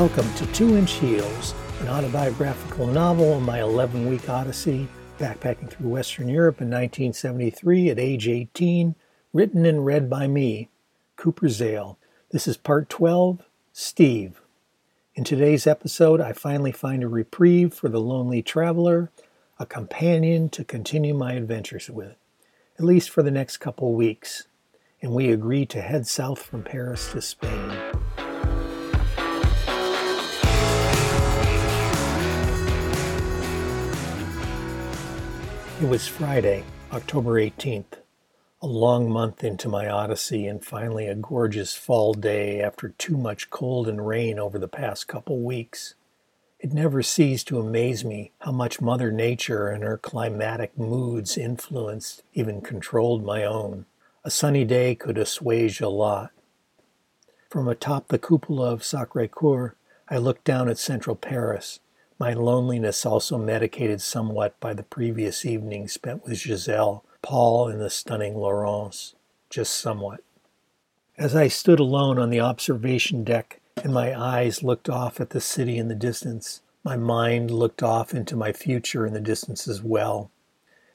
Welcome to Two Inch Heels, an autobiographical novel on my 11 week odyssey backpacking through Western Europe in 1973 at age 18, written and read by me, Cooper Zale. This is part 12 Steve. In today's episode, I finally find a reprieve for the lonely traveler, a companion to continue my adventures with, at least for the next couple weeks, and we agree to head south from Paris to Spain. It was Friday, October 18th, a long month into my odyssey, and finally a gorgeous fall day after too much cold and rain over the past couple weeks. It never ceased to amaze me how much Mother Nature and her climatic moods influenced, even controlled my own. A sunny day could assuage a lot. From atop the cupola of Sacre Coeur, I looked down at central Paris, my loneliness also medicated somewhat by the previous evening spent with Giselle, Paul, and the stunning Laurence. Just somewhat. As I stood alone on the observation deck and my eyes looked off at the city in the distance, my mind looked off into my future in the distance as well.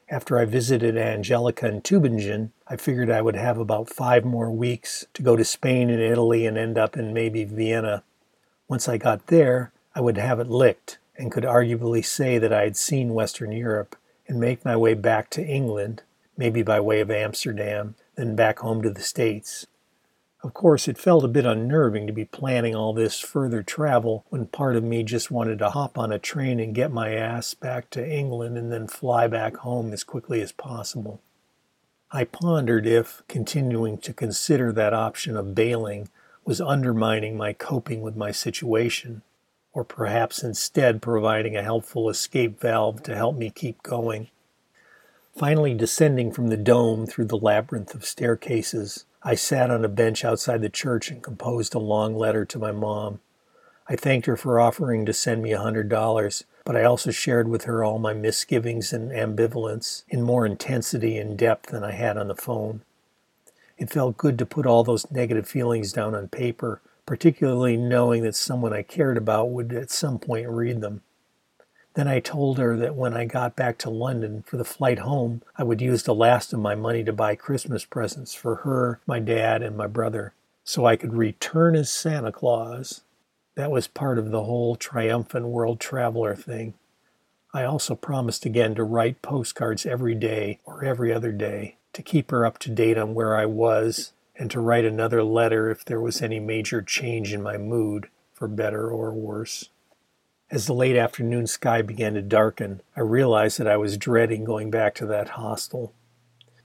After I visited Angelica in Tübingen, I figured I would have about five more weeks to go to Spain and Italy and end up in maybe Vienna. Once I got there, I would have it licked and could arguably say that I had seen Western Europe and make my way back to England, maybe by way of Amsterdam, then back home to the States. Of course, it felt a bit unnerving to be planning all this further travel when part of me just wanted to hop on a train and get my ass back to England and then fly back home as quickly as possible. I pondered if continuing to consider that option of bailing was undermining my coping with my situation or perhaps instead providing a helpful escape valve to help me keep going. Finally, descending from the dome through the labyrinth of staircases, I sat on a bench outside the church and composed a long letter to my mom. I thanked her for offering to send me a hundred dollars, but I also shared with her all my misgivings and ambivalence in more intensity and depth than I had on the phone. It felt good to put all those negative feelings down on paper particularly knowing that someone I cared about would at some point read them. Then I told her that when I got back to London for the flight home, I would use the last of my money to buy Christmas presents for her, my dad, and my brother, so I could return as Santa Claus. That was part of the whole triumphant world traveler thing. I also promised again to write postcards every day or every other day to keep her up to date on where I was and to write another letter if there was any major change in my mood, for better or worse. As the late afternoon sky began to darken, I realized that I was dreading going back to that hostel.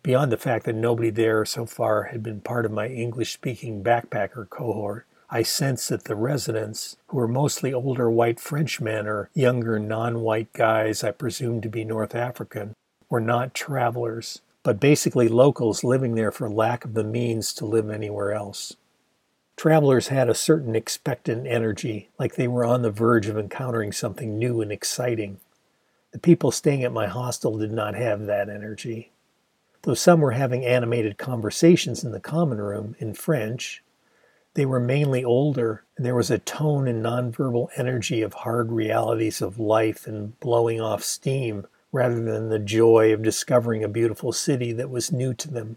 Beyond the fact that nobody there so far had been part of my English speaking backpacker cohort, I sensed that the residents, who were mostly older white Frenchmen or younger non white guys I presumed to be North African, were not travelers but basically locals living there for lack of the means to live anywhere else. Travelers had a certain expectant energy, like they were on the verge of encountering something new and exciting. The people staying at my hostel did not have that energy. Though some were having animated conversations in the common room in French, they were mainly older, and there was a tone and nonverbal energy of hard realities of life and blowing off steam rather than the joy of discovering a beautiful city that was new to them.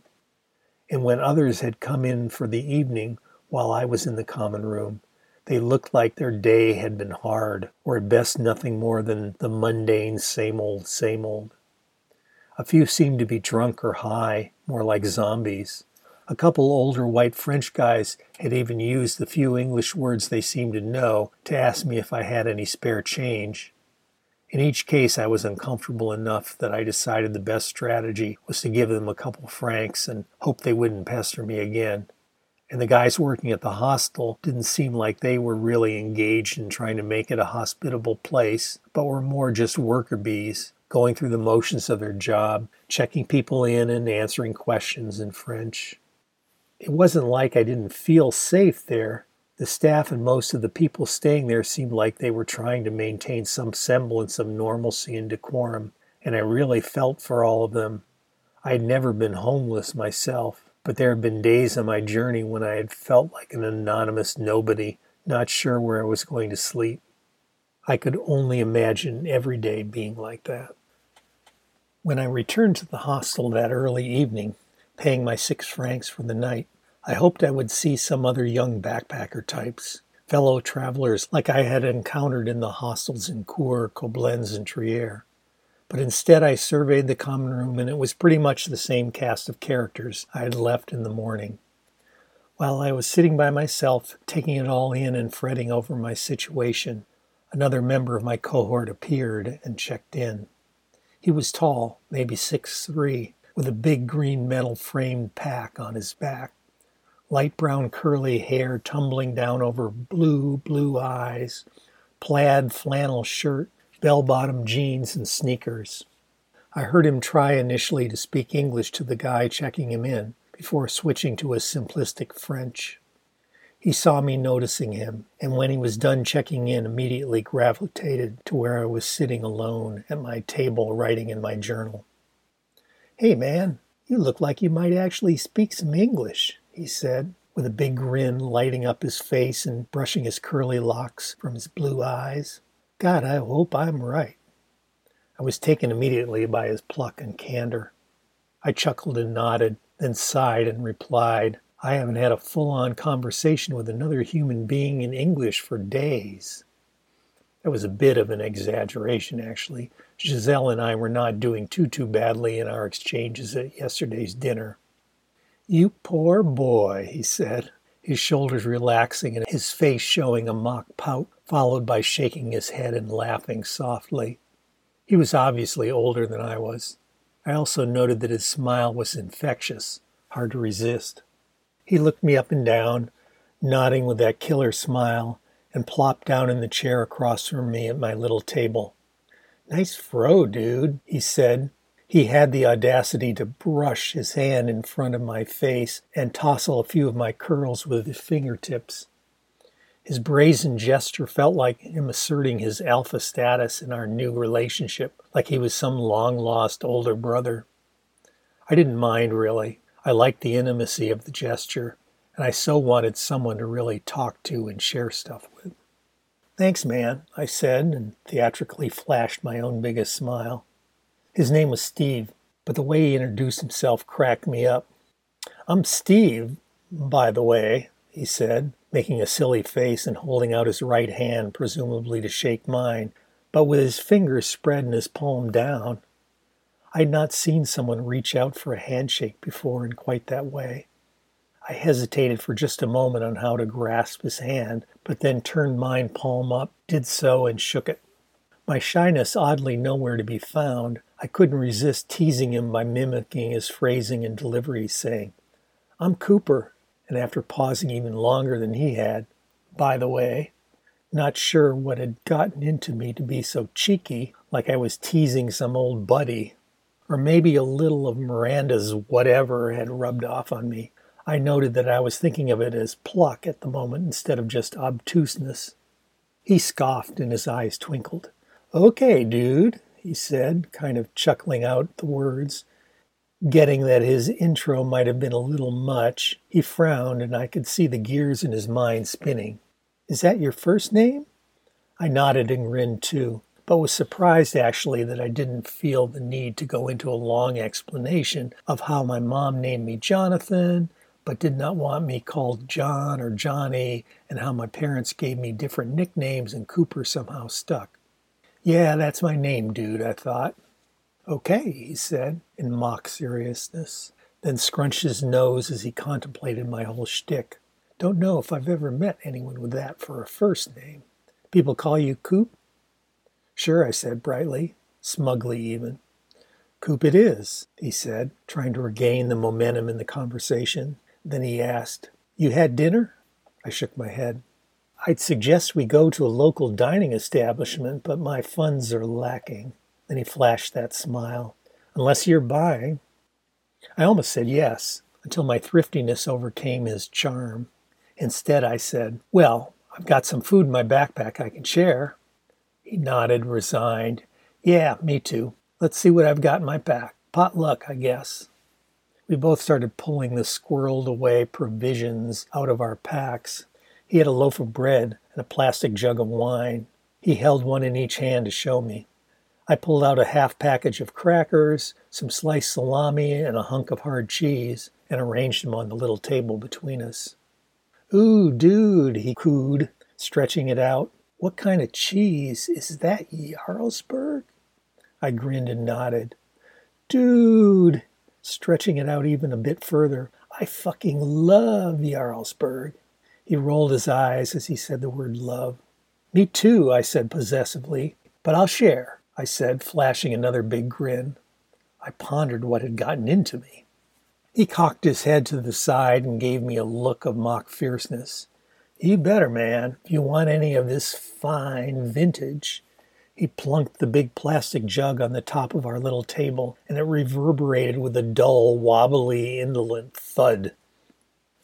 And when others had come in for the evening while I was in the common room, they looked like their day had been hard, or at best nothing more than the mundane same old, same old. A few seemed to be drunk or high, more like zombies. A couple older white French guys had even used the few English words they seemed to know to ask me if I had any spare change. In each case, I was uncomfortable enough that I decided the best strategy was to give them a couple francs and hope they wouldn't pester me again. And the guys working at the hostel didn't seem like they were really engaged in trying to make it a hospitable place, but were more just worker bees, going through the motions of their job, checking people in and answering questions in French. It wasn't like I didn't feel safe there. The staff and most of the people staying there seemed like they were trying to maintain some semblance of normalcy and decorum, and I really felt for all of them. I had never been homeless myself, but there had been days on my journey when I had felt like an anonymous nobody not sure where I was going to sleep. I could only imagine every day being like that. When I returned to the hostel that early evening, paying my six francs for the night, I hoped I would see some other young backpacker types, fellow travelers like I had encountered in the hostels in Cours, Koblenz, and Trier. But instead, I surveyed the common room, and it was pretty much the same cast of characters I had left in the morning. While I was sitting by myself, taking it all in and fretting over my situation, another member of my cohort appeared and checked in. He was tall, maybe six three, with a big green metal framed pack on his back. Light brown curly hair tumbling down over blue, blue eyes, plaid flannel shirt, bell bottom jeans, and sneakers. I heard him try initially to speak English to the guy checking him in before switching to a simplistic French. He saw me noticing him, and when he was done checking in, immediately gravitated to where I was sitting alone at my table writing in my journal. Hey, man, you look like you might actually speak some English, he said, with a big grin lighting up his face and brushing his curly locks from his blue eyes. God, I hope I'm right. I was taken immediately by his pluck and candor. I chuckled and nodded, then sighed and replied, I haven't had a full on conversation with another human being in English for days. That was a bit of an exaggeration, actually. Giselle and I were not doing too, too badly in our exchanges at yesterday's dinner. You poor boy, he said, his shoulders relaxing and his face showing a mock pout, followed by shaking his head and laughing softly. He was obviously older than I was. I also noted that his smile was infectious, hard to resist. He looked me up and down, nodding with that killer smile, and plopped down in the chair across from me at my little table. Nice fro, dude, he said. He had the audacity to brush his hand in front of my face and tousle a few of my curls with his fingertips. His brazen gesture felt like him asserting his alpha status in our new relationship, like he was some long lost older brother. I didn't mind, really. I liked the intimacy of the gesture, and I so wanted someone to really talk to and share stuff with. Thanks, man, I said, and theatrically flashed my own biggest smile. His name was Steve, but the way he introduced himself cracked me up. I'm Steve, by the way, he said, making a silly face and holding out his right hand, presumably to shake mine, but with his fingers spread and his palm down. I had not seen someone reach out for a handshake before in quite that way. I hesitated for just a moment on how to grasp his hand, but then turned mine palm up, did so, and shook it. My shyness oddly nowhere to be found, I couldn't resist teasing him by mimicking his phrasing and delivery, saying, I'm Cooper, and after pausing even longer than he had, by the way, not sure what had gotten into me to be so cheeky, like I was teasing some old buddy or maybe a little of Miranda's whatever had rubbed off on me. I noted that I was thinking of it as pluck at the moment instead of just obtuseness. He scoffed and his eyes twinkled. Okay, dude, he said, kind of chuckling out the words. Getting that his intro might have been a little much, he frowned and I could see the gears in his mind spinning. Is that your first name? I nodded and grinned too but was surprised actually that I didn't feel the need to go into a long explanation of how my mom named me Jonathan, but did not want me called John or Johnny, and how my parents gave me different nicknames and Cooper somehow stuck. Yeah, that's my name, dude, I thought. Okay, he said in mock seriousness, then scrunched his nose as he contemplated my whole shtick. Don't know if I've ever met anyone with that for a first name. People call you Coop? Sure, I said brightly, smugly even. Coop it is, he said, trying to regain the momentum in the conversation. Then he asked, You had dinner? I shook my head. I'd suggest we go to a local dining establishment, but my funds are lacking. Then he flashed that smile. Unless you're buying. I almost said yes, until my thriftiness overcame his charm. Instead, I said, Well, I've got some food in my backpack I can share. He nodded, resigned. Yeah, me too. Let's see what I've got in my pack. Pot luck, I guess. We both started pulling the squirreled away provisions out of our packs. He had a loaf of bread and a plastic jug of wine. He held one in each hand to show me. I pulled out a half package of crackers, some sliced salami, and a hunk of hard cheese, and arranged them on the little table between us. Ooh, dude, he cooed, stretching it out. What kind of cheese? Is that Jarlsberg? I grinned and nodded. Dude, stretching it out even a bit further. I fucking love Jarlsberg. He rolled his eyes as he said the word love. Me too, I said possessively. But I'll share, I said, flashing another big grin. I pondered what had gotten into me. He cocked his head to the side and gave me a look of mock fierceness. You better, man, if you want any of this fine vintage. He plunked the big plastic jug on the top of our little table, and it reverberated with a dull, wobbly, indolent thud.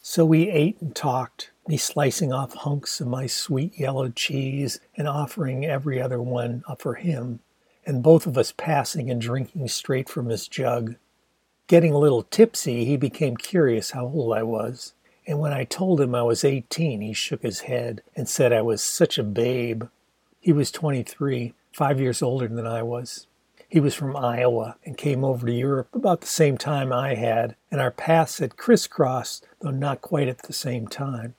So we ate and talked, me slicing off hunks of my sweet yellow cheese and offering every other one up for him, and both of us passing and drinking straight from his jug. Getting a little tipsy, he became curious how old I was, and when I told him I was 18, he shook his head and said I was such a babe. He was 23, five years older than I was. He was from Iowa and came over to Europe about the same time I had, and our paths had crisscrossed, though not quite at the same time.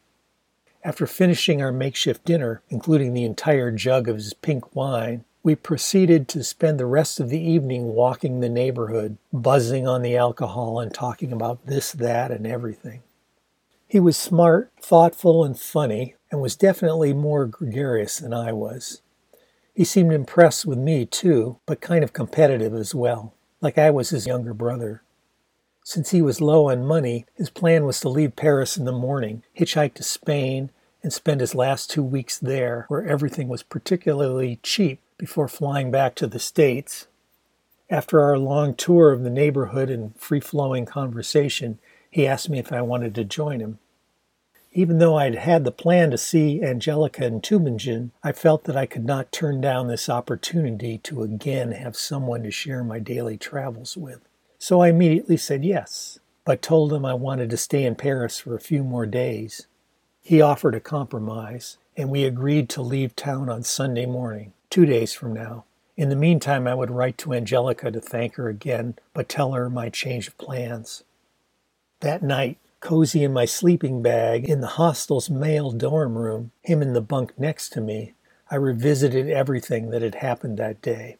After finishing our makeshift dinner, including the entire jug of his pink wine, we proceeded to spend the rest of the evening walking the neighborhood, buzzing on the alcohol and talking about this, that, and everything. He was smart, thoughtful, and funny, and was definitely more gregarious than I was. He seemed impressed with me, too, but kind of competitive as well, like I was his younger brother. Since he was low on money, his plan was to leave Paris in the morning, hitchhike to Spain, and spend his last two weeks there, where everything was particularly cheap, before flying back to the States. After our long tour of the neighborhood and free flowing conversation, he asked me if I wanted to join him. Even though I'd had the plan to see Angelica in Tübingen, I felt that I could not turn down this opportunity to again have someone to share my daily travels with. So I immediately said yes, but told him I wanted to stay in Paris for a few more days. He offered a compromise, and we agreed to leave town on Sunday morning, two days from now. In the meantime, I would write to Angelica to thank her again, but tell her my change of plans. That night, cozy in my sleeping bag in the hostel's male dorm room, him in the bunk next to me, I revisited everything that had happened that day.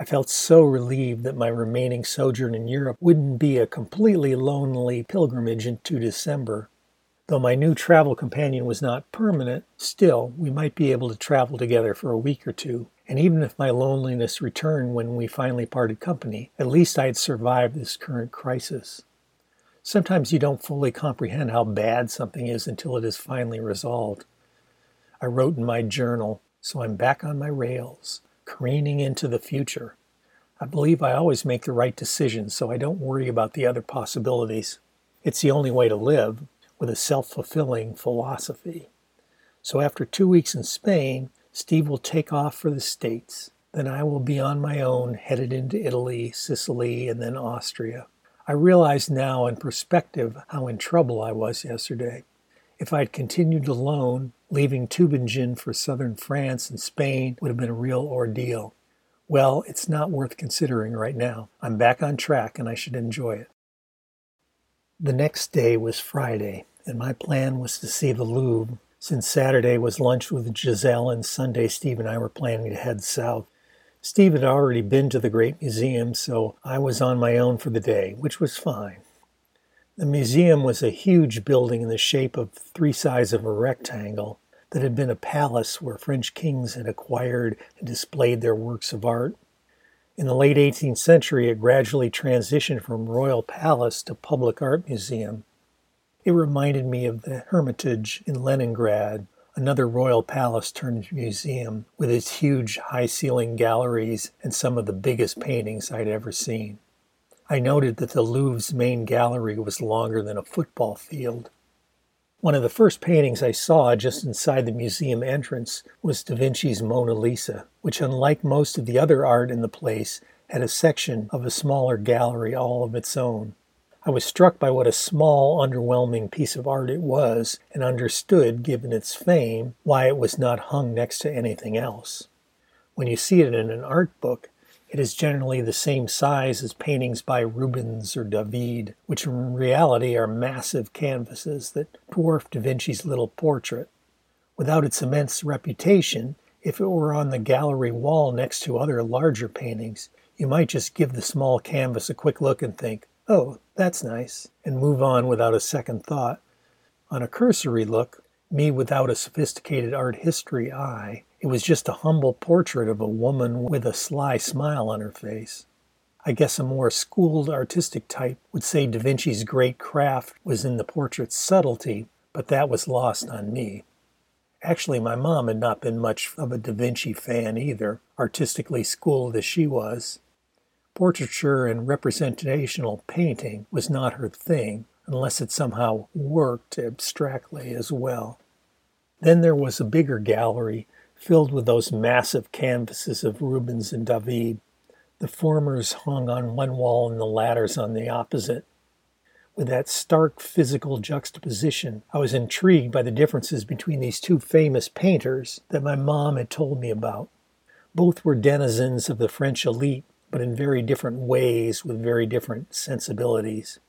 I felt so relieved that my remaining sojourn in Europe wouldn't be a completely lonely pilgrimage into December. Though my new travel companion was not permanent, still, we might be able to travel together for a week or two. And even if my loneliness returned when we finally parted company, at least I had survived this current crisis. Sometimes you don't fully comprehend how bad something is until it is finally resolved. I wrote in my journal, so I'm back on my rails, careening into the future. I believe I always make the right decisions, so I don't worry about the other possibilities. It's the only way to live, with a self fulfilling philosophy. So after two weeks in Spain, Steve will take off for the States. Then I will be on my own, headed into Italy, Sicily, and then Austria. I realize now in perspective how in trouble I was yesterday. If I'd continued alone, leaving Tübingen for southern France and Spain would have been a real ordeal. Well, it's not worth considering right now. I'm back on track and I should enjoy it. The next day was Friday, and my plan was to see the Louvre, since Saturday was lunch with Giselle and Sunday Steve and I were planning to head south. Steve had already been to the Great Museum, so I was on my own for the day, which was fine. The museum was a huge building in the shape of three sides of a rectangle that had been a palace where French kings had acquired and displayed their works of art. In the late 18th century, it gradually transitioned from royal palace to public art museum. It reminded me of the Hermitage in Leningrad another royal palace turned museum with its huge high ceiling galleries and some of the biggest paintings I'd ever seen. I noted that the Louvre's main gallery was longer than a football field. One of the first paintings I saw just inside the museum entrance was Da Vinci's Mona Lisa, which, unlike most of the other art in the place, had a section of a smaller gallery all of its own. I was struck by what a small, underwhelming piece of art it was, and understood, given its fame, why it was not hung next to anything else. When you see it in an art book, it is generally the same size as paintings by Rubens or David, which in reality are massive canvases that dwarf Da Vinci's little portrait. Without its immense reputation, if it were on the gallery wall next to other larger paintings, you might just give the small canvas a quick look and think, oh, that's nice, and move on without a second thought. On a cursory look, me without a sophisticated art history eye, it was just a humble portrait of a woman with a sly smile on her face. I guess a more schooled artistic type would say Da Vinci's great craft was in the portrait's subtlety, but that was lost on me. Actually, my mom had not been much of a Da Vinci fan either, artistically schooled as she was. Portraiture and representational painting was not her thing, unless it somehow worked abstractly as well. Then there was a bigger gallery filled with those massive canvases of Rubens and David. The formers hung on one wall and the latters on the opposite. With that stark physical juxtaposition, I was intrigued by the differences between these two famous painters that my mom had told me about. Both were denizens of the French elite but in very different ways with very different sensibilities.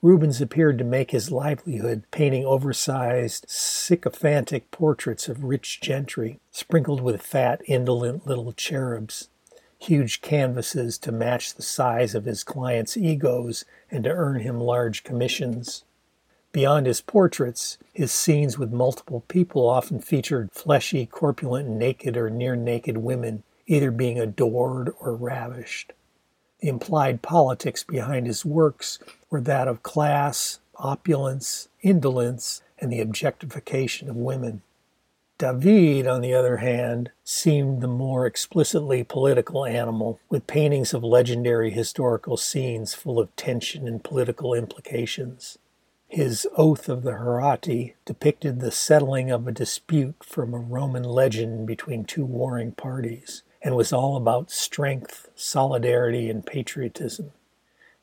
Rubens appeared to make his livelihood painting oversized, sycophantic portraits of rich gentry, sprinkled with fat, indolent little cherubs, huge canvases to match the size of his clients' egos and to earn him large commissions. Beyond his portraits, his scenes with multiple people often featured fleshy, corpulent, naked, or near naked women either being adored or ravished. The implied politics behind his works were that of class, opulence, indolence, and the objectification of women. David, on the other hand, seemed the more explicitly political animal, with paintings of legendary historical scenes full of tension and political implications. His Oath of the Horatii depicted the settling of a dispute from a Roman legend between two warring parties, and was all about strength, solidarity, and patriotism.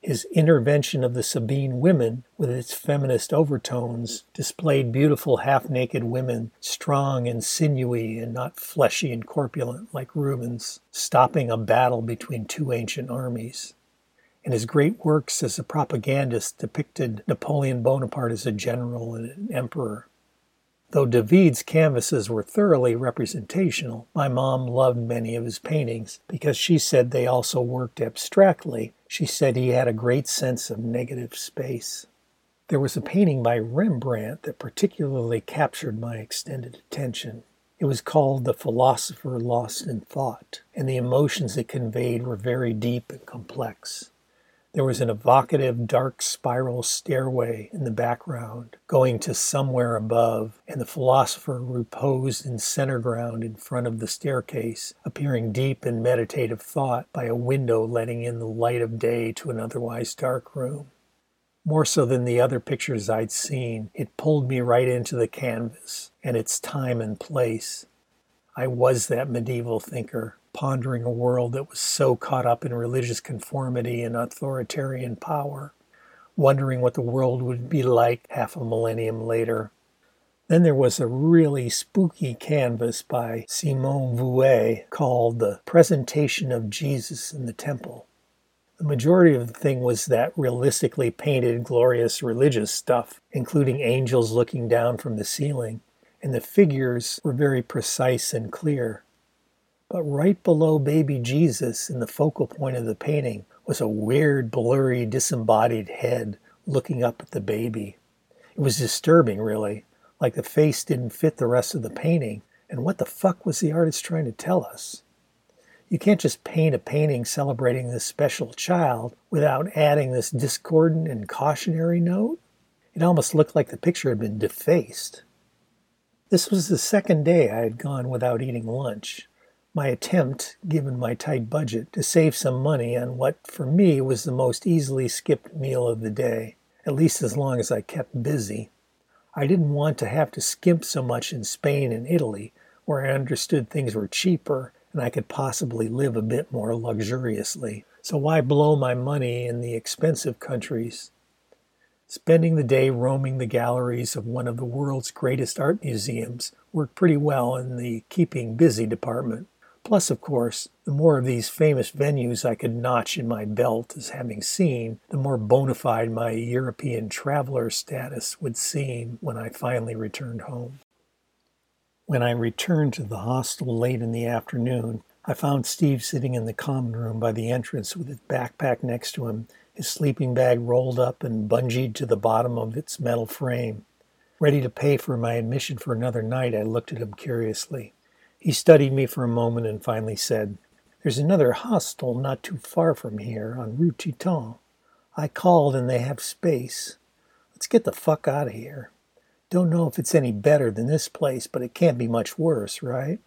His intervention of the Sabine women, with its feminist overtones, displayed beautiful half naked women, strong and sinewy and not fleshy and corpulent like Rubens, stopping a battle between two ancient armies. And his great works as a propagandist depicted Napoleon Bonaparte as a general and an emperor. Though David's canvases were thoroughly representational, my mom loved many of his paintings because she said they also worked abstractly. She said he had a great sense of negative space. There was a painting by Rembrandt that particularly captured my extended attention. It was called The Philosopher Lost in Thought, and the emotions it conveyed were very deep and complex. There was an evocative dark spiral stairway in the background, going to somewhere above, and the philosopher reposed in center ground in front of the staircase, appearing deep in meditative thought by a window letting in the light of day to an otherwise dark room. More so than the other pictures I'd seen, it pulled me right into the canvas and its time and place. I was that medieval thinker, pondering a world that was so caught up in religious conformity and authoritarian power, wondering what the world would be like half a millennium later. Then there was a really spooky canvas by Simon Vouet called The Presentation of Jesus in the Temple. The majority of the thing was that realistically painted, glorious religious stuff, including angels looking down from the ceiling, and the figures were very precise and clear. But right below baby Jesus, in the focal point of the painting, was a weird, blurry, disembodied head looking up at the baby. It was disturbing, really, like the face didn't fit the rest of the painting. And what the fuck was the artist trying to tell us? You can't just paint a painting celebrating this special child without adding this discordant and cautionary note. It almost looked like the picture had been defaced. This was the second day I had gone without eating lunch my attempt, given my tight budget, to save some money on what for me was the most easily skipped meal of the day, at least as long as I kept busy. I didn't want to have to skimp so much in Spain and Italy, where I understood things were cheaper and I could possibly live a bit more luxuriously. So why blow my money in the expensive countries? Spending the day roaming the galleries of one of the world's greatest art museums worked pretty well in the keeping busy department. Plus, of course, the more of these famous venues I could notch in my belt as having seen, the more bona fide my European traveler status would seem when I finally returned home. When I returned to the hostel late in the afternoon, I found Steve sitting in the common room by the entrance with his backpack next to him his sleeping bag rolled up and bungeed to the bottom of its metal frame. Ready to pay for my admission for another night, I looked at him curiously. He studied me for a moment and finally said, There's another hostel not too far from here on Rue Titon. I called and they have space. Let's get the fuck out of here. Don't know if it's any better than this place, but it can't be much worse, right?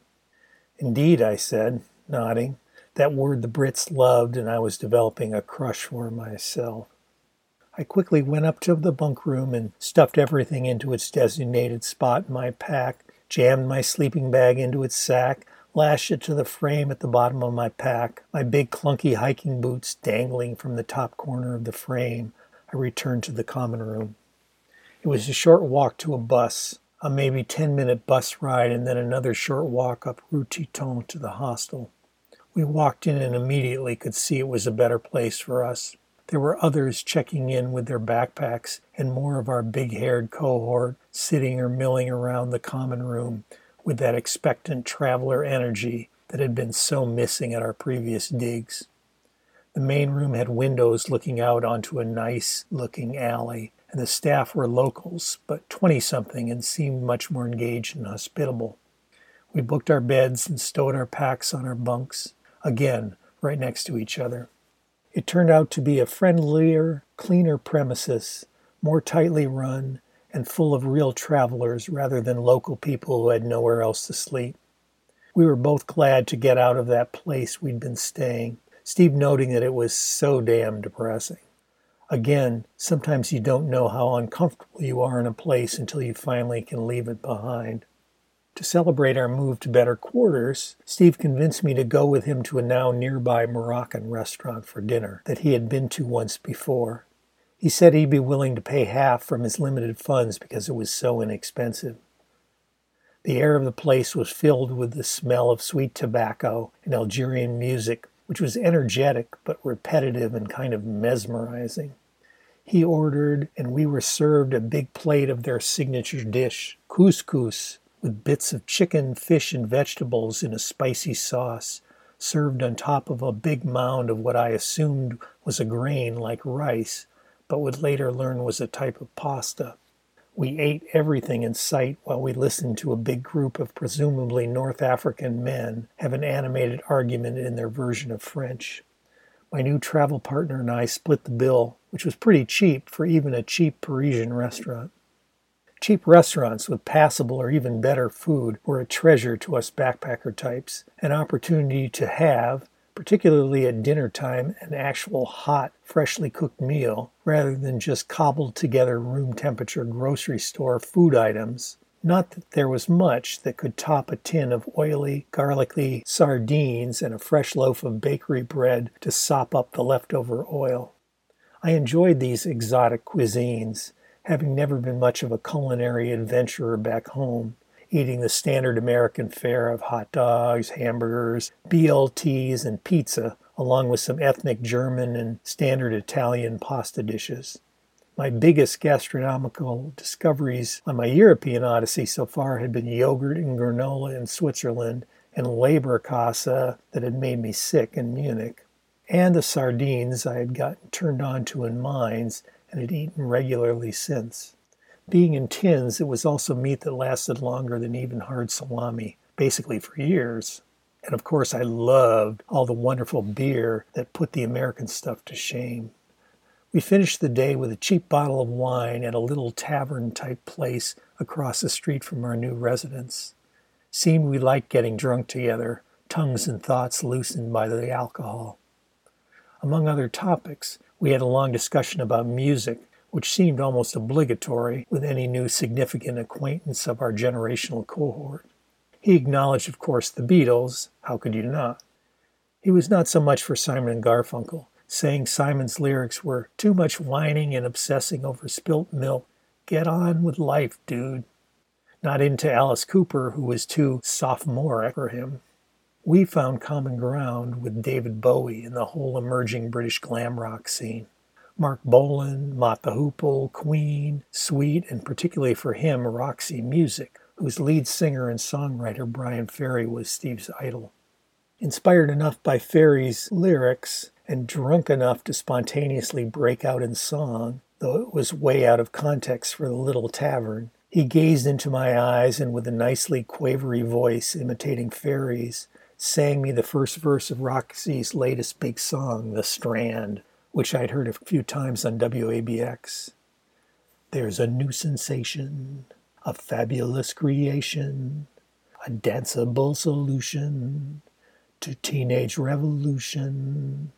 Indeed, I said, nodding that word the Brits loved, and I was developing a crush for myself. I quickly went up to the bunk room and stuffed everything into its designated spot in my pack, jammed my sleeping bag into its sack, lashed it to the frame at the bottom of my pack, my big clunky hiking boots dangling from the top corner of the frame. I returned to the common room. It was a short walk to a bus, a maybe 10 minute bus ride, and then another short walk up Rue Titon to the hostel. We walked in and immediately could see it was a better place for us. There were others checking in with their backpacks, and more of our big haired cohort sitting or milling around the common room with that expectant traveler energy that had been so missing at our previous digs. The main room had windows looking out onto a nice looking alley, and the staff were locals, but 20 something, and seemed much more engaged and hospitable. We booked our beds and stowed our packs on our bunks again, right next to each other. It turned out to be a friendlier, cleaner premises, more tightly run, and full of real travelers rather than local people who had nowhere else to sleep. We were both glad to get out of that place we'd been staying, Steve noting that it was so damn depressing. Again, sometimes you don't know how uncomfortable you are in a place until you finally can leave it behind. To celebrate our move to better quarters, Steve convinced me to go with him to a now nearby Moroccan restaurant for dinner that he had been to once before. He said he'd be willing to pay half from his limited funds because it was so inexpensive. The air of the place was filled with the smell of sweet tobacco and Algerian music, which was energetic but repetitive and kind of mesmerizing. He ordered, and we were served a big plate of their signature dish, couscous, with bits of chicken, fish, and vegetables in a spicy sauce, served on top of a big mound of what I assumed was a grain like rice, but would later learn was a type of pasta. We ate everything in sight while we listened to a big group of presumably North African men have an animated argument in their version of French. My new travel partner and I split the bill, which was pretty cheap for even a cheap Parisian restaurant. Cheap restaurants with passable or even better food were a treasure to us backpacker types, an opportunity to have, particularly at dinner time, an actual hot, freshly cooked meal rather than just cobbled together room temperature grocery store food items. Not that there was much that could top a tin of oily, garlicky sardines and a fresh loaf of bakery bread to sop up the leftover oil. I enjoyed these exotic cuisines, having never been much of a culinary adventurer back home, eating the standard American fare of hot dogs, hamburgers, BLTs, and pizza, along with some ethnic German and standard Italian pasta dishes. My biggest gastronomical discoveries on my European odyssey so far had been yogurt and granola in Switzerland and Leberkäse that had made me sick in Munich, and the sardines I had gotten turned on to in Mainz and had eaten regularly since. Being in tins, it was also meat that lasted longer than even hard salami, basically for years. And of course, I loved all the wonderful beer that put the American stuff to shame. We finished the day with a cheap bottle of wine at a little tavern type place across the street from our new residence. Seemed we liked getting drunk together, tongues and thoughts loosened by the alcohol. Among other topics, we had a long discussion about music, which seemed almost obligatory with any new significant acquaintance of our generational cohort. He acknowledged, of course, the Beatles. How could you not? He was not so much for Simon and Garfunkel, saying Simon's lyrics were too much whining and obsessing over spilt milk. Get on with life, dude. Not into Alice Cooper, who was too sophomoric for him. We found common ground with David Bowie and the whole emerging British glam rock scene. Marc Bolan, Mott the Hoople, Queen, Sweet, and particularly for him, Roxy Music, whose lead singer and songwriter Bryan Ferry was Steve's idol. Inspired enough by Ferry's lyrics and drunk enough to spontaneously break out in song, though it was way out of context for the little tavern, he gazed into my eyes and with a nicely quavery voice imitating Ferry's, sang me the first verse of Roxy's latest big song, The Strand, which I'd heard a few times on WABX. There's a new sensation, a fabulous creation, a danceable solution to teenage revolution.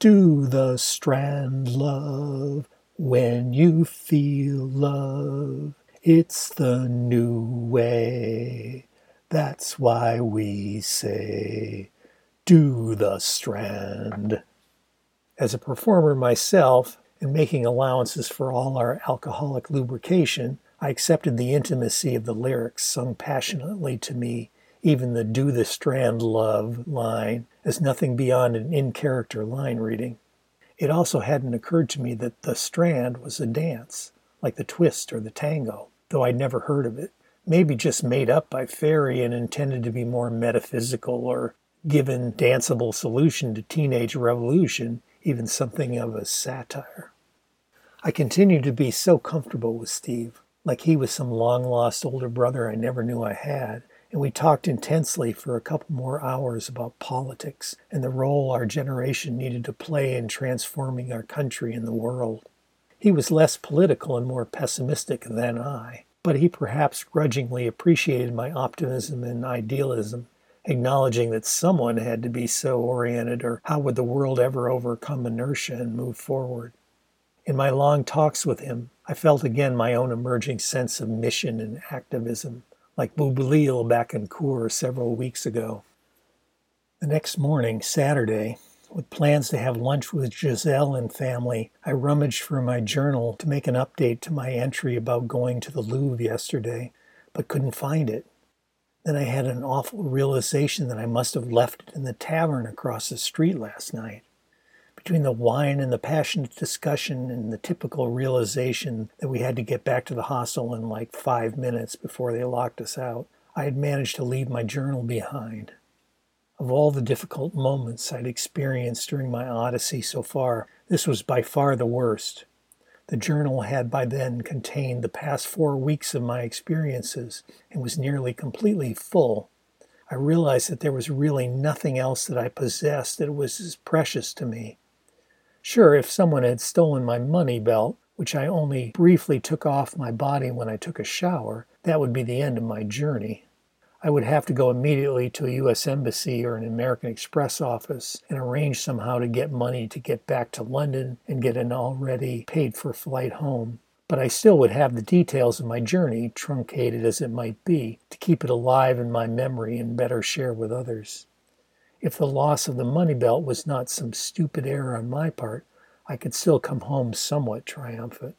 Do the strand, love, when you feel love. It's the new way. That's why we say, do the strand. As a performer myself, and making allowances for all our alcoholic lubrication, I accepted the intimacy of the lyrics sung passionately to me, even the do the strand love line, as nothing beyond an in character line reading. It also hadn't occurred to me that the strand was a dance, like the twist or the tango, though I'd never heard of it. Maybe just made up by Ferry and intended to be more metaphysical or given danceable solution to teenage revolution, even something of a satire. I continued to be so comfortable with Steve, like he was some long lost older brother I never knew I had, and we talked intensely for a couple more hours about politics and the role our generation needed to play in transforming our country and the world. He was less political and more pessimistic than I, but he perhaps grudgingly appreciated my optimism and idealism, acknowledging that someone had to be so oriented, or how would the world ever overcome inertia and move forward? In my long talks with him, I felt again my own emerging sense of mission and activism, like Boublil back in Cours several weeks ago. The next morning, Saturday, with plans to have lunch with Giselle and family, I rummaged through my journal to make an update to my entry about going to the Louvre yesterday, but couldn't find it. Then I had an awful realization that I must have left it in the tavern across the street last night. Between the wine and the passionate discussion and the typical realization that we had to get back to the hostel in like five minutes before they locked us out, I had managed to leave my journal behind. Of all the difficult moments I'd experienced during my odyssey so far, this was by far the worst. The journal had by then contained the past four weeks of my experiences and was nearly completely full. I realized that there was really nothing else that I possessed that was as precious to me. Sure, if someone had stolen my money belt, which I only briefly took off my body when I took a shower, that would be the end of my journey. I would have to go immediately to a U.S. Embassy or an American Express office and arrange somehow to get money to get back to London and get an already paid for flight home. But I still would have the details of my journey, truncated as it might be, to keep it alive in my memory and better share with others. If the loss of the money belt was not some stupid error on my part, I could still come home somewhat triumphant.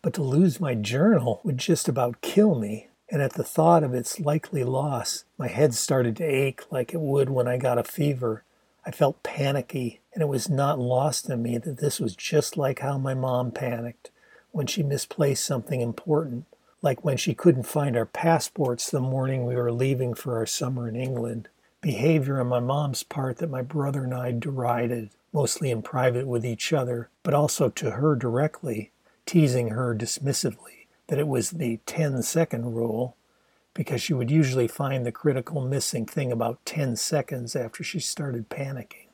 But to lose my journal would just about kill me and at the thought of its likely loss, my head started to ache like it would when I got a fever. I felt panicky, and it was not lost on me that this was just like how my mom panicked when she misplaced something important, like when she couldn't find our passports the morning we were leaving for our summer in England. Behavior on my mom's part that my brother and I derided, mostly in private with each other, but also to her directly, teasing her dismissively that it was the 10 second rule because she would usually find the critical missing thing about 10 seconds after she started panicking.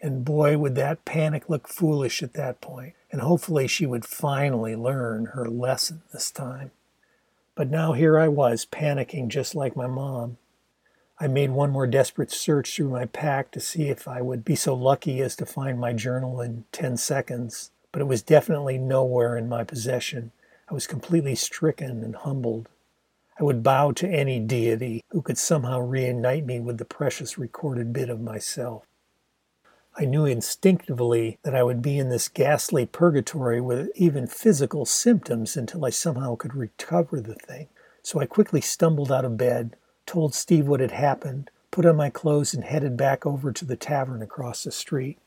And boy, would that panic look foolish at that point. and hopefully she would finally learn her lesson this time. But now here I was, panicking just like my mom. I made one more desperate search through my pack to see if I would be so lucky as to find my journal in 10 seconds, but it was definitely nowhere in my possession, I was completely stricken and humbled. I would bow to any deity who could somehow reunite me with the precious recorded bit of myself. I knew instinctively that I would be in this ghastly purgatory with even physical symptoms until I somehow could recover the thing. So I quickly stumbled out of bed, told Steve what had happened, put on my clothes, and headed back over to the tavern across the street.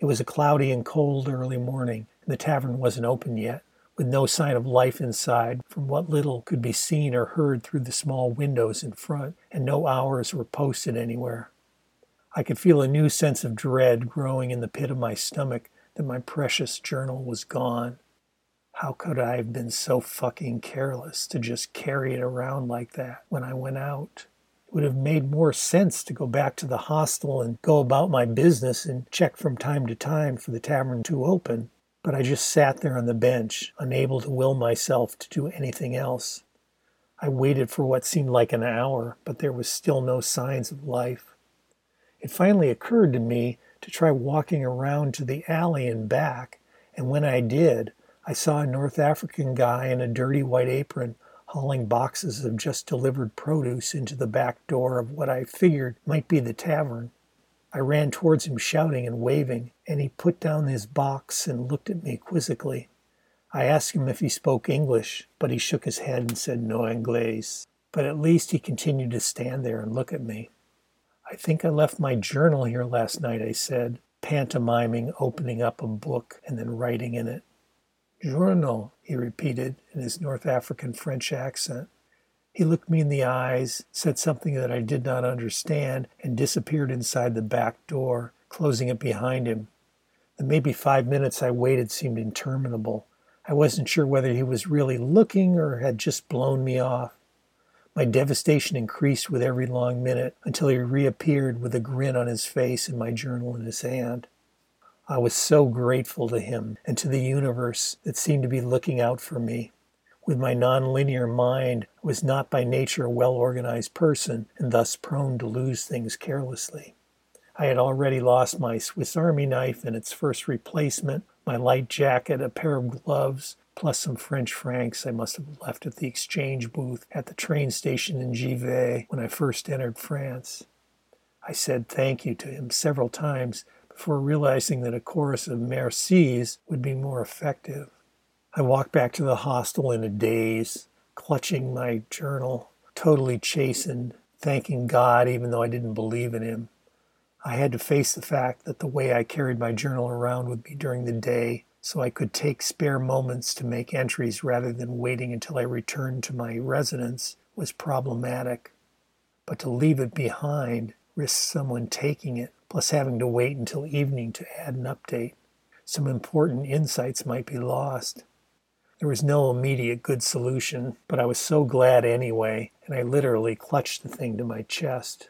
It was a cloudy and cold early morning, and the tavern wasn't open yet, with no sign of life inside from what little could be seen or heard through the small windows in front, and no hours were posted anywhere. I could feel a new sense of dread growing in the pit of my stomach that my precious journal was gone. How could I have been so fucking careless to just carry it around like that when I went out? It would have made more sense to go back to the hostel and go about my business and check from time to time for the tavern to open. But I just sat there on the bench, unable to will myself to do anything else. I waited for what seemed like an hour, but there was still no signs of life. It finally occurred to me to try walking around to the alley and back, and when I did, I saw a North African guy in a dirty white apron hauling boxes of just delivered produce into the back door of what I figured might be the tavern. I ran towards him shouting and waving, and he put down his box and looked at me quizzically. I asked him if he spoke English, but he shook his head and said no Anglais. But at least he continued to stand there and look at me. I think I left my journal here last night, I said, pantomiming opening up a book and then writing in it. Journal, he repeated in his North African French accent. He looked me in the eyes, said something that I did not understand, and disappeared inside the back door, closing it behind him. The maybe five minutes I waited seemed interminable. I wasn't sure whether he was really looking or had just blown me off. My devastation increased with every long minute until he reappeared with a grin on his face and my journal in his hand. I was so grateful to him and to the universe that seemed to be looking out for me. With my nonlinear mind, was not by nature a well organized person and thus prone to lose things carelessly. I had already lost my Swiss Army knife and its first replacement, my light jacket, a pair of gloves, plus some French francs I must have left at the exchange booth at the train station in Givet when I first entered France. I said thank you to him several times before realizing that a chorus of mercis would be more effective. I walked back to the hostel in a daze, clutching my journal, totally chastened, thanking God even though I didn't believe in him. I had to face the fact that the way I carried my journal around with me during the day so I could take spare moments to make entries rather than waiting until I returned to my residence was problematic. But to leave it behind risked someone taking it, plus having to wait until evening to add an update. Some important insights might be lost. There was no immediate good solution, but I was so glad anyway, and I literally clutched the thing to my chest.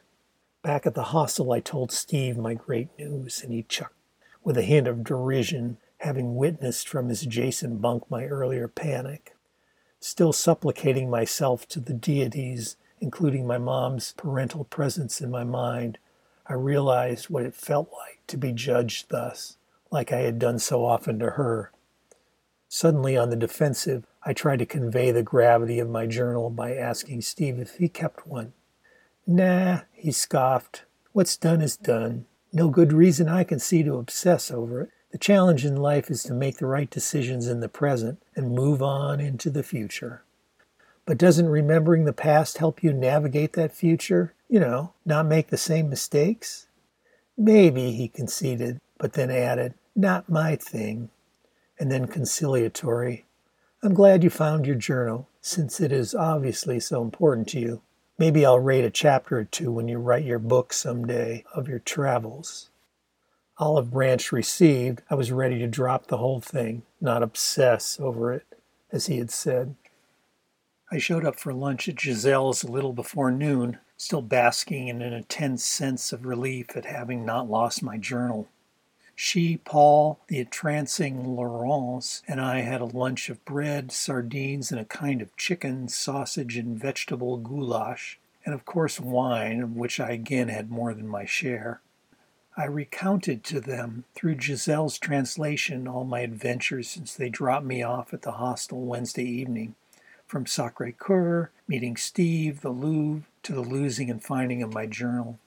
Back at the hostel, I told Steve my great news, and he chuckled with a hint of derision having witnessed from his adjacent bunk my earlier panic. Still supplicating myself to the deities, including my mom's parental presence in my mind, I realized what it felt like to be judged thus, like I had done so often to her. Suddenly on the defensive, I tried to convey the gravity of my journal by asking Steve if he kept one. Nah, he scoffed. What's done is done. No good reason I can see to obsess over it. The challenge in life is to make the right decisions in the present and move on into the future. But doesn't remembering the past help you navigate that future? You know, not make the same mistakes? Maybe, he conceded, but then added, Not my thing. And then conciliatory, I'm glad you found your journal, since it is obviously so important to you. Maybe I'll rate a chapter or two when you write your book someday of your travels olive branch received, I was ready to drop the whole thing, not obsess over it, as he had said. I showed up for lunch at Giselle's a little before noon, still basking in an intense sense of relief at having not lost my journal. She, Paul, the entrancing Laurence, and I had a lunch of bread, sardines, and a kind of chicken, sausage, and vegetable goulash, and of course wine, of which I again had more than my share. I recounted to them through Giselle's translation all my adventures since they dropped me off at the hostel Wednesday evening, from Sacre Coeur, meeting Steve, the Louvre, to the losing and finding of my journal.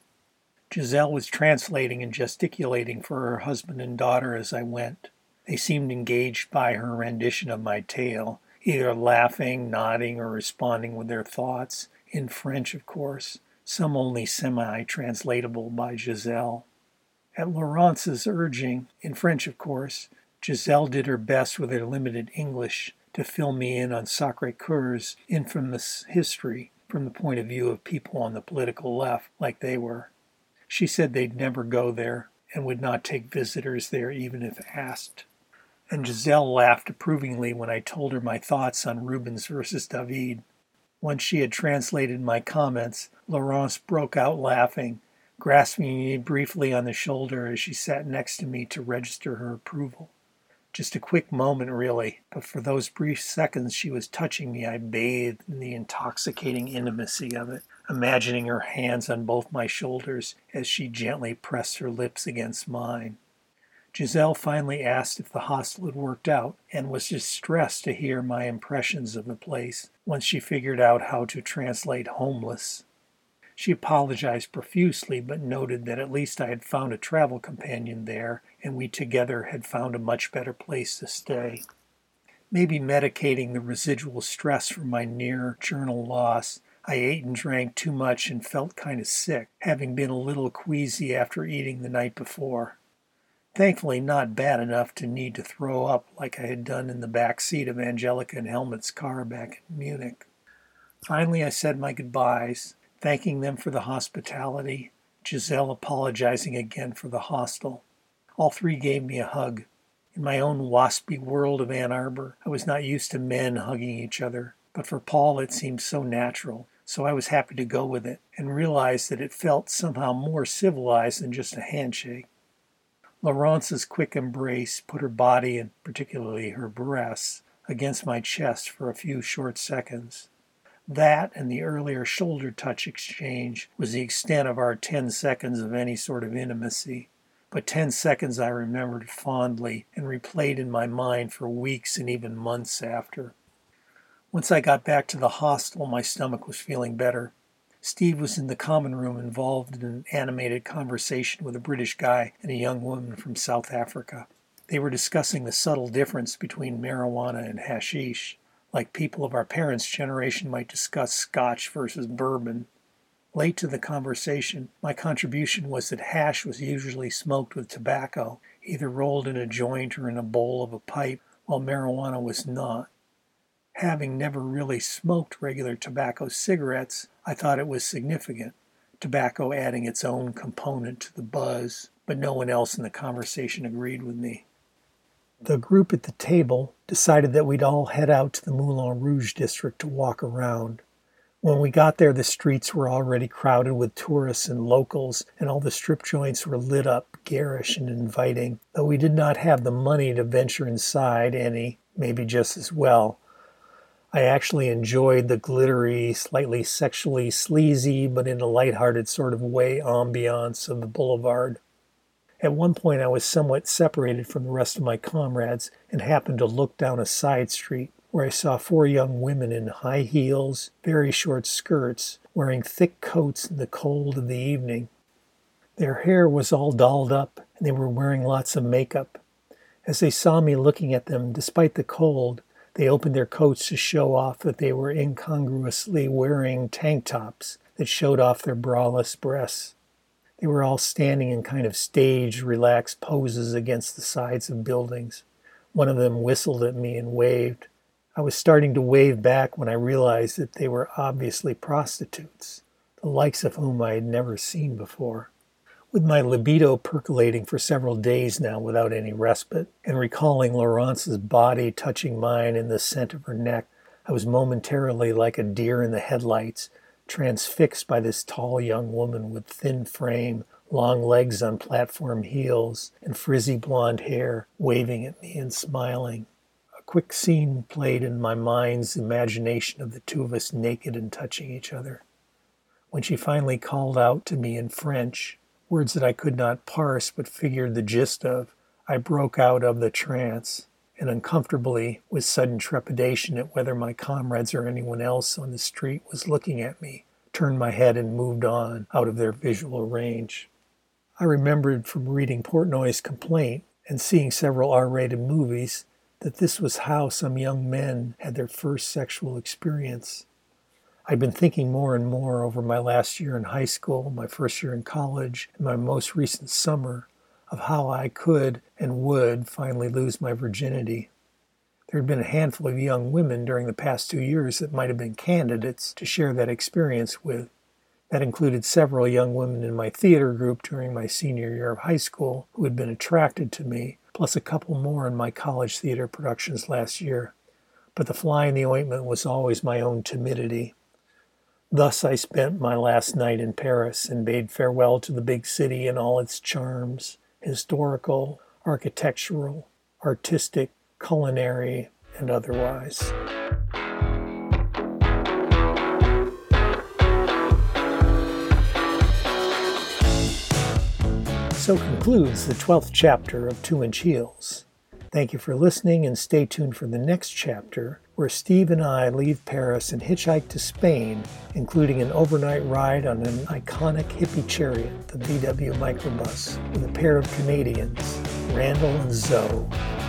Giselle was translating and gesticulating for her husband and daughter as I went. They seemed engaged by her rendition of my tale, either laughing, nodding, or responding with their thoughts, in French, of course, some only semi translatable by Giselle. At Laurence's urging, in French, of course, Giselle did her best with her limited English to fill me in on Sacre Coeur's infamous history from the point of view of people on the political left, like they were. She said they'd never go there and would not take visitors there even if asked. And Giselle laughed approvingly when I told her my thoughts on Rubens versus David. Once she had translated my comments, Laurence broke out laughing, grasping me briefly on the shoulder as she sat next to me to register her approval. Just a quick moment, really, but for those brief seconds she was touching me, I bathed in the intoxicating intimacy of it, imagining her hands on both my shoulders as she gently pressed her lips against mine. Giselle finally asked if the hostel had worked out and was distressed to hear my impressions of the place once she figured out how to translate homeless. She apologized profusely, but noted that at least I had found a travel companion there and we together had found a much better place to stay. Maybe medicating the residual stress from my near journal loss, I ate and drank too much and felt kind of sick, having been a little queasy after eating the night before. Thankfully, not bad enough to need to throw up like I had done in the back seat of Angelica and Helmut's car back in Munich. Finally, I said my goodbyes thanking them for the hospitality, Giselle apologizing again for the hostel. All three gave me a hug. In my own waspy world of Ann Arbor, I was not used to men hugging each other, but for Paul it seemed so natural, so I was happy to go with it and realized that it felt somehow more civilized than just a handshake. Laurence's quick embrace put her body, and particularly her breasts, against my chest for a few short seconds. That and the earlier shoulder touch exchange was the extent of our 10 seconds of any sort of intimacy. But 10 seconds I remembered fondly and replayed in my mind for weeks and even months after. Once I got back to the hostel, my stomach was feeling better. Steve was in the common room involved in an animated conversation with a British guy and a young woman from South Africa. They were discussing the subtle difference between marijuana and hashish like people of our parents' generation might discuss scotch versus bourbon. Late to the conversation, my contribution was that hash was usually smoked with tobacco, either rolled in a joint or in a bowl of a pipe, while marijuana was not. Having never really smoked regular tobacco cigarettes, I thought it was significant, tobacco adding its own component to the buzz, but no one else in the conversation agreed with me. The group at the table decided that we'd all head out to the Moulin Rouge district to walk around. When we got there, the streets were already crowded with tourists and locals, and all the strip joints were lit up, garish and inviting. Though we did not have the money to venture inside any, maybe just as well. I actually enjoyed the glittery, slightly sexually sleazy, but in a light-hearted sort of way, ambiance of the boulevard. At one point, I was somewhat separated from the rest of my comrades and happened to look down a side street where I saw four young women in high heels, very short skirts, wearing thick coats in the cold of the evening. Their hair was all dolled up, and they were wearing lots of makeup. As they saw me looking at them, despite the cold, they opened their coats to show off that they were incongruously wearing tank tops that showed off their braless breasts. They were all standing in kind of staged, relaxed poses against the sides of buildings. One of them whistled at me and waved. I was starting to wave back when I realized that they were obviously prostitutes, the likes of whom I had never seen before. With my libido percolating for several days now without any respite, and recalling Laurence's body touching mine in the scent of her neck, I was momentarily like a deer in the headlights, transfixed by this tall young woman with thin frame, long legs on platform heels, and frizzy blonde hair, waving at me and smiling. A quick scene played in my mind's imagination of the two of us naked and touching each other. When she finally called out to me in French, words that I could not parse but figured the gist of, I broke out of the trance and uncomfortably, with sudden trepidation at whether my comrades or anyone else on the street was looking at me, turned my head and moved on out of their visual range. I remembered from reading Portnoy's complaint and seeing several R rated movies that this was how some young men had their first sexual experience. I'd been thinking more and more over my last year in high school, my first year in college, and my most recent summer of how I could and would finally lose my virginity. There had been a handful of young women during the past two years that might have been candidates to share that experience with. That included several young women in my theater group during my senior year of high school who had been attracted to me, plus a couple more in my college theater productions last year. But the fly in the ointment was always my own timidity. Thus I spent my last night in Paris and bade farewell to the big city and all its charms historical, architectural, artistic, culinary, and otherwise. So concludes the 12th chapter of Two Inch Heels. Thank you for listening and stay tuned for the next chapter where Steve and I leave Paris and hitchhike to Spain, including an overnight ride on an iconic hippie chariot, the VW microbus, with a pair of Canadians, Randall and Zoe.